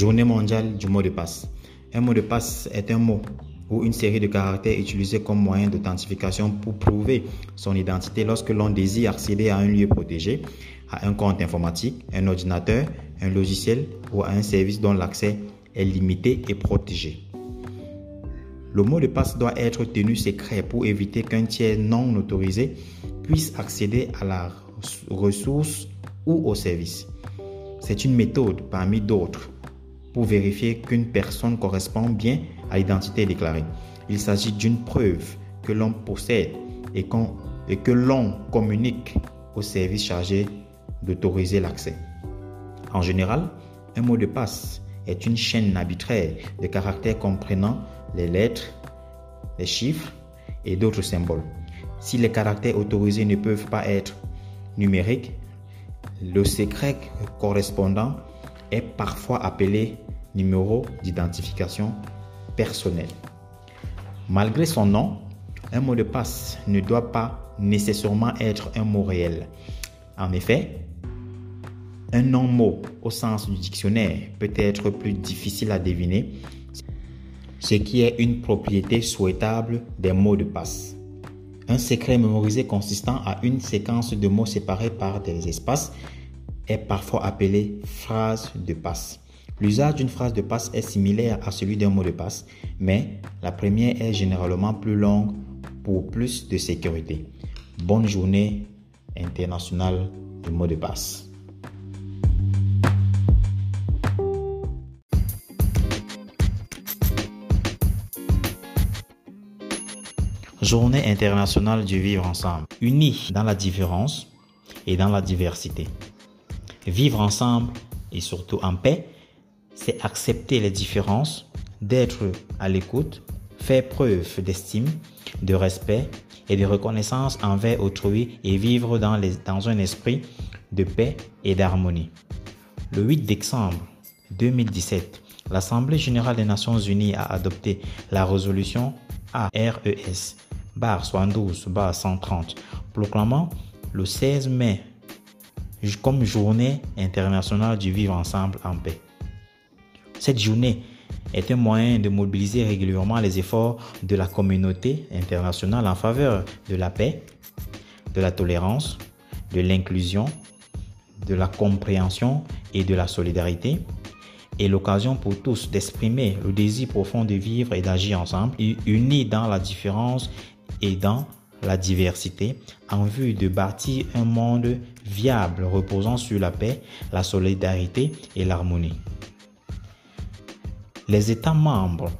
Journée mondiale du mot de passe. Un mot de passe est un mot ou une série de caractères utilisés comme moyen d'authentification pour prouver son identité lorsque l'on désire accéder à un lieu protégé, à un compte informatique, un ordinateur, un logiciel ou à un service dont l'accès est limité et protégé. Le mot de passe doit être tenu secret pour éviter qu'un tiers non autorisé puisse accéder à la ressource ou au service. C'est une méthode parmi d'autres pour vérifier qu'une personne correspond bien à l'identité déclarée. Il s'agit d'une preuve que l'on possède et, et que l'on communique au service chargé d'autoriser l'accès. En général, un mot de passe est une chaîne arbitraire de caractères comprenant les lettres, les chiffres et d'autres symboles. Si les caractères autorisés ne peuvent pas être numériques, le secret correspondant est parfois appelé numéro d'identification personnel. Malgré son nom, un mot de passe ne doit pas nécessairement être un mot réel. En effet, un non-mot au sens du dictionnaire peut être plus difficile à deviner, ce qui est une propriété souhaitable des mots de passe. Un secret mémorisé consistant à une séquence de mots séparés par des espaces est parfois appelé phrase de passe. L'usage d'une phrase de passe est similaire à celui d'un mot de passe, mais la première est généralement plus longue pour plus de sécurité. Bonne journée internationale du mot de passe. Journée internationale du vivre ensemble, unis dans la différence et dans la diversité. Vivre ensemble et surtout en paix, c'est accepter les différences, d'être à l'écoute, faire preuve d'estime, de respect et de reconnaissance envers autrui et vivre dans, un esprit de paix et d'harmonie. Le 8 décembre 2017, l'Assemblée générale des Nations unies a adopté la résolution ARES bar 72 bar 130 proclamant le 16 mai comme journée internationale du vivre ensemble en paix. Cette journée est un moyen de mobiliser régulièrement les efforts de la communauté internationale en faveur de la paix, de la tolérance, de l'inclusion, de la compréhension et de la solidarité, et l'occasion pour tous d'exprimer le désir profond de vivre et d'agir ensemble, unis dans la différence et dans la diversité en vue de bâtir un monde viable reposant sur la paix, la solidarité et l'harmonie. Les États membres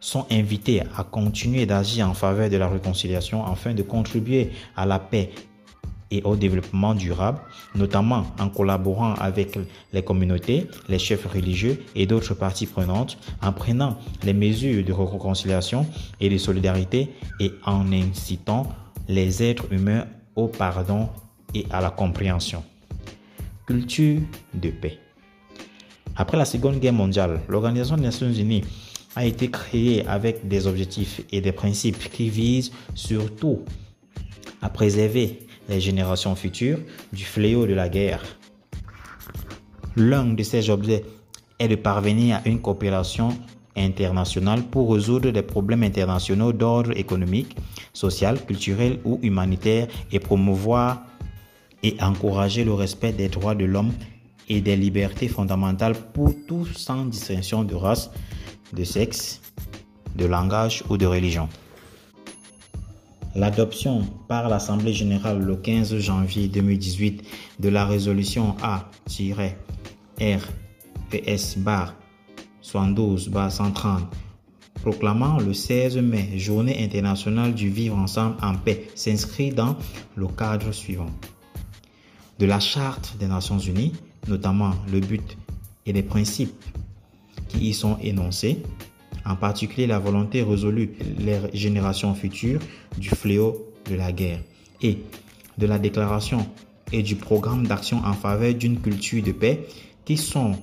sont invités à continuer d'agir en faveur de la réconciliation afin de contribuer à la paix et au développement durable, notamment en collaborant avec les communautés, les chefs religieux et d'autres parties prenantes, en prenant les mesures de réconciliation et de solidarité et en incitant les êtres humains au pardon et à la compréhension. Culture de paix. Après la Seconde Guerre mondiale, l'Organisation des Nations Unies a été créée avec des objectifs et des principes qui visent surtout à préserver les générations futures du fléau de la guerre. L'un de ces objets est de parvenir à une coopération internationale pour résoudre des problèmes internationaux d'ordre économique, social, culturel ou humanitaire et promouvoir et encourager le respect des droits de l'homme et des libertés fondamentales pour tous sans distinction de race, de sexe, de langage ou de religion. L'adoption par l'Assemblée générale le 15 janvier 2018 de la résolution A-RPS 72 130 proclamant le 16 mai Journée internationale du vivre ensemble en paix s'inscrit dans le cadre suivant. De la Charte des Nations Unies, notamment le but et les principes qui y sont énoncés, en particulier la volonté résolue les générations futures du fléau de la guerre et de la déclaration et du programme d'action en faveur d'une culture de paix qui sont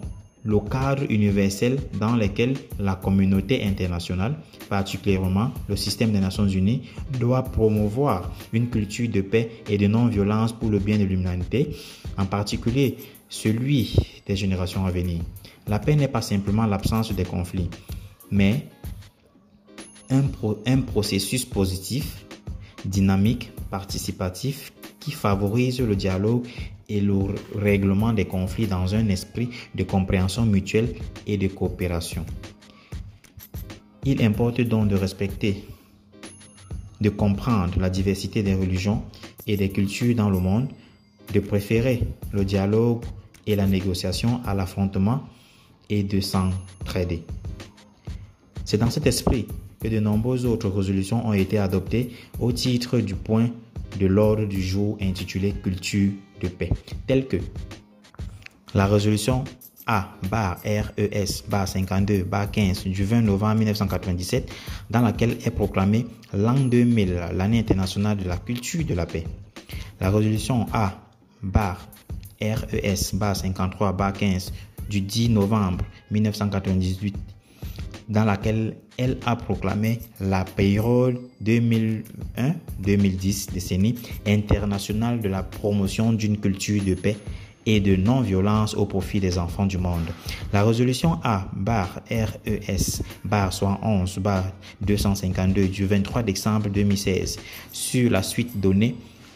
le cadre universel dans lequel la communauté internationale, particulièrement le système des Nations Unies, doit promouvoir une culture de paix et de non-violence pour le bien de l'humanité, en particulier celui des générations à venir. La paix n'est pas simplement l'absence des conflits, mais un, processus positif, dynamique, participatif qui favorise le dialogue et le règlement des conflits dans un esprit de compréhension mutuelle et de coopération. Il importe donc de respecter, de comprendre la diversité des religions et des cultures dans le monde, de préférer le dialogue et la négociation à l'affrontement et de s'entraider. C'est dans cet esprit que de nombreuses autres résolutions ont été adoptées au titre du point de l'ordre du jour intitulé Culture de paix, telles que la résolution A bar RES bar 52 bar 15 du 20 novembre 1997 dans laquelle est proclamée l'an 2000 l'année internationale de la culture de la paix. La résolution A bar RES bar 53 bar 15 du 10 novembre 1998 dans laquelle elle a proclamé la période 2001-2010, décennie internationale de la promotion d'une culture de paix et de non-violence au profit des enfants du monde. La résolution A bar RES bar 111 bar 252 du 23 décembre 2016 sur la suite donnée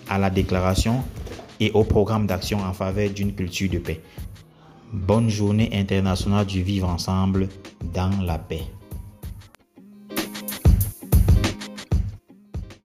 à la déclaration et au programme d'action en faveur d'une culture de paix. Bonne journée internationale du vivre ensemble dans la paix.